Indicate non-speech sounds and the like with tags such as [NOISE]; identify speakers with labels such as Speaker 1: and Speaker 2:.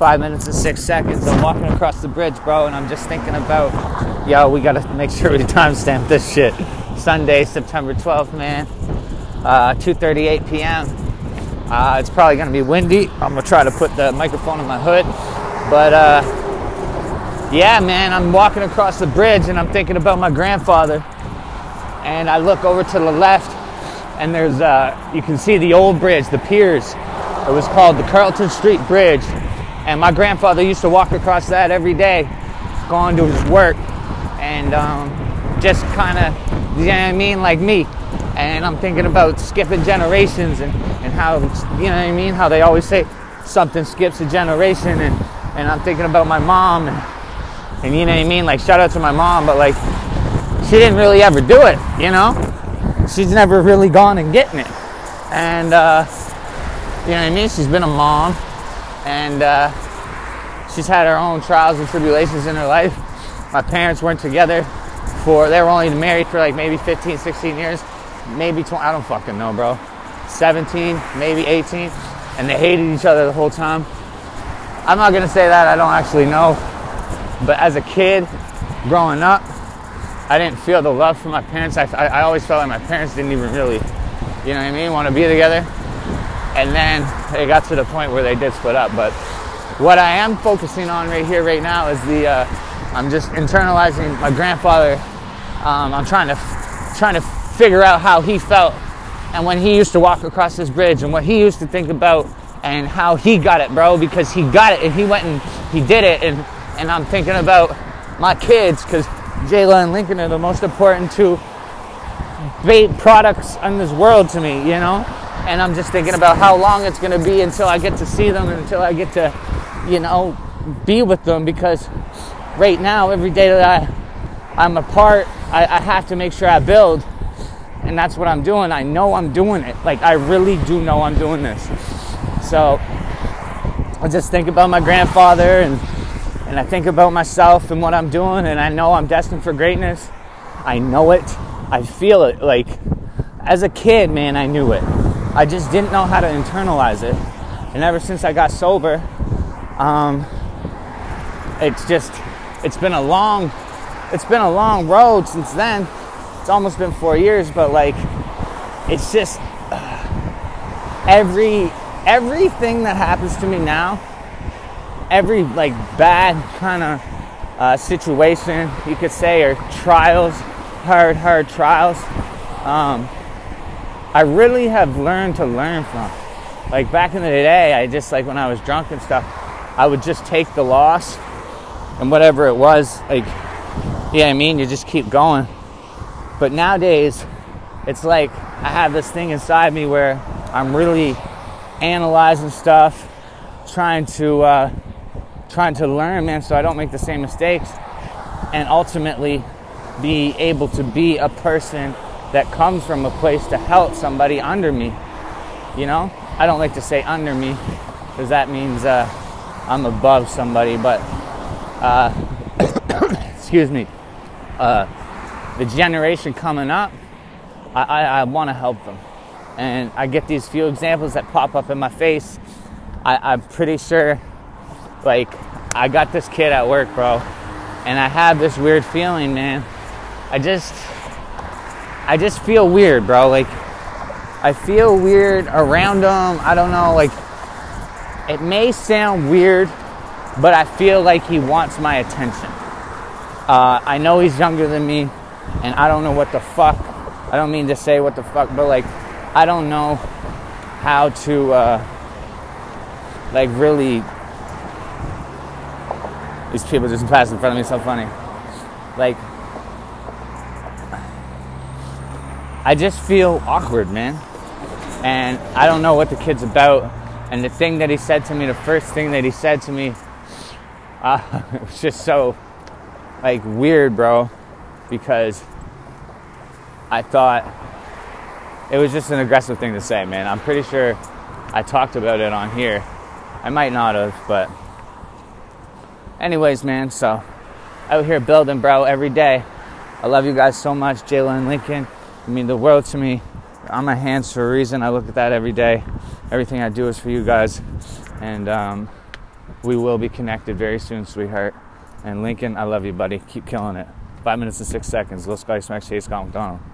Speaker 1: five minutes and six seconds. I'm walking across the bridge, bro, and I'm just thinking about, yo, we gotta make sure we [LAUGHS] timestamp this shit. Sunday, September 12th, man. Uh, 2:38 p.m. Uh, it's probably gonna be windy. I'm gonna try to put the microphone in my hood, but uh, yeah, man, I'm walking across the bridge and I'm thinking about my grandfather, and I look over to the left, and there's uh, you can see the old bridge, the piers. It was called the Carlton Street Bridge, and my grandfather used to walk across that every day, going to his work, and um, just kind of, you know what I mean, like me and I'm thinking about skipping generations and, and how, you know what I mean, how they always say something skips a generation and, and I'm thinking about my mom and, and you know what I mean, like shout out to my mom, but like she didn't really ever do it, you know? She's never really gone and getting it. And, uh, you know what I mean? She's been a mom and uh, she's had her own trials and tribulations in her life. My parents weren't together for, they were only married for like maybe 15, 16 years maybe 20, I don't fucking know, bro. 17, maybe 18, and they hated each other the whole time. I'm not gonna say that, I don't actually know. But as a kid, growing up, I didn't feel the love from my parents. I, I, I always felt like my parents didn't even really, you know what I mean, want to be together. And then it got to the point where they did split up. But what I am focusing on right here, right now, is the, uh, I'm just internalizing my grandfather. Um, I'm trying to, trying to figure out how he felt and when he used to walk across this bridge and what he used to think about and how he got it, bro, because he got it and he went and he did it. And, and I'm thinking about my kids because Jayla and Lincoln are the most important two bait products in this world to me, you know? And I'm just thinking about how long it's going to be until I get to see them and until I get to, you know, be with them because right now, every day that I, I'm apart, I, I have to make sure I build and that's what I'm doing. I know I'm doing it. Like I really do know I'm doing this. So I just think about my grandfather and and I think about myself and what I'm doing and I know I'm destined for greatness. I know it. I feel it. Like as a kid, man, I knew it. I just didn't know how to internalize it. And ever since I got sober, um, it's just it's been a long it's been a long road since then it's almost been four years, but like, it's just uh, every everything that happens to me now, every like bad kind of uh, situation you could say, or trials, hard, hard trials. Um, I really have learned to learn from. Like back in the day, I just like when I was drunk and stuff, I would just take the loss and whatever it was, like, yeah, I mean, you just keep going. But nowadays, it's like I have this thing inside me where I'm really analyzing stuff, trying to uh, trying to learn, man, so I don't make the same mistakes, and ultimately be able to be a person that comes from a place to help somebody under me. You know, I don't like to say under me because that means uh, I'm above somebody, but uh, [COUGHS] excuse me. Uh, the generation coming up, I, I, I want to help them. And I get these few examples that pop up in my face. I, I'm pretty sure, like, I got this kid at work, bro. And I have this weird feeling, man. I just, I just feel weird, bro. Like, I feel weird around him. I don't know, like, it may sound weird, but I feel like he wants my attention. Uh, I know he's younger than me and I don't know what the fuck. I don't mean to say what the fuck, but like, I don't know how to, uh, like, really. These people just passed in front of me, so funny. Like, I just feel awkward, man. And I don't know what the kid's about. And the thing that he said to me, the first thing that he said to me, [LAUGHS] uh, it was just so, like, weird, bro because I thought it was just an aggressive thing to say, man. I'm pretty sure I talked about it on here. I might not have, but anyways, man, so out here building, bro, every day. I love you guys so much, Jayla and Lincoln. I mean the world to me. on my hands for a reason. I look at that every day. Everything I do is for you guys. And um, we will be connected very soon, sweetheart. And Lincoln, I love you, buddy. Keep killing it. Five minutes and six seconds. Let's go smack Chase McDonald.